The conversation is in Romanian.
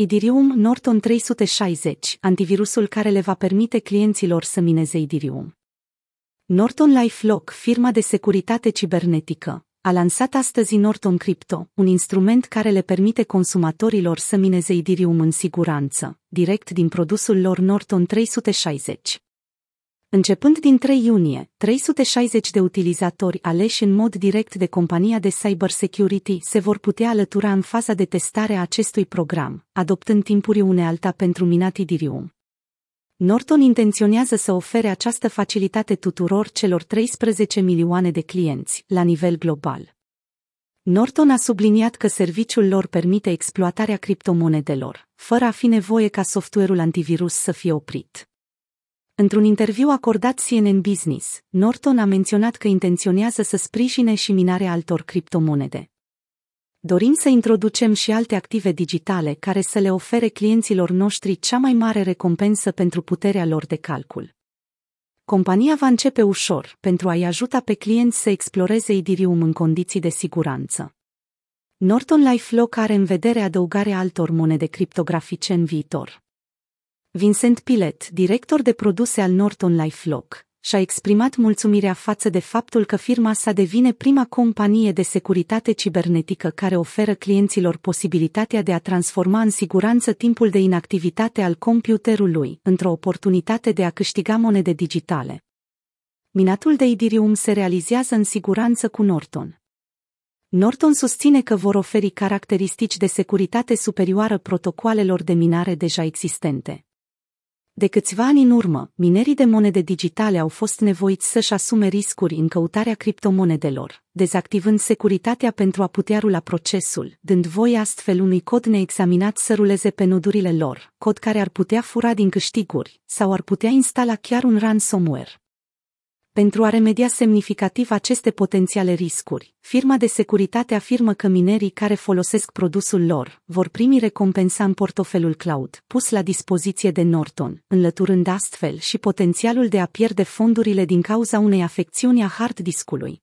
Idirium Norton 360, antivirusul care le va permite clienților să mineze Idirium. Norton LifeLock, firma de securitate cibernetică, a lansat astăzi Norton Crypto, un instrument care le permite consumatorilor să mineze Idirium în siguranță, direct din produsul lor Norton 360. Începând din 3 iunie, 360 de utilizatori aleși în mod direct de compania de cybersecurity se vor putea alătura în faza de testare a acestui program, adoptând timpuri unealta pentru minat Idirium. Norton intenționează să ofere această facilitate tuturor celor 13 milioane de clienți, la nivel global. Norton a subliniat că serviciul lor permite exploatarea criptomonedelor, fără a fi nevoie ca software-ul antivirus să fie oprit. Într-un interviu acordat CNN Business, Norton a menționat că intenționează să sprijine și minarea altor criptomonede. Dorim să introducem și alte active digitale care să le ofere clienților noștri cea mai mare recompensă pentru puterea lor de calcul. Compania va începe ușor pentru a-i ajuta pe clienți să exploreze Idirium în condiții de siguranță. Norton LifeLock are în vedere adăugarea altor monede criptografice în viitor. Vincent Pilet, director de produse al Norton LifeLock, și-a exprimat mulțumirea față de faptul că firma sa devine prima companie de securitate cibernetică care oferă clienților posibilitatea de a transforma în siguranță timpul de inactivitate al computerului într-o oportunitate de a câștiga monede digitale. Minatul de Idirium se realizează în siguranță cu Norton. Norton susține că vor oferi caracteristici de securitate superioară protocoalelor de minare deja existente. De câțiva ani în urmă, minerii de monede digitale au fost nevoiți să-și asume riscuri în căutarea criptomonedelor, dezactivând securitatea pentru a putea rula procesul, dând voie astfel unui cod neexaminat să ruleze pe nodurile lor, cod care ar putea fura din câștiguri, sau ar putea instala chiar un ransomware. Pentru a remedia semnificativ aceste potențiale riscuri, firma de securitate afirmă că minerii care folosesc produsul lor vor primi recompensa în portofelul cloud, pus la dispoziție de Norton, înlăturând astfel și potențialul de a pierde fondurile din cauza unei afecțiuni a hard discului.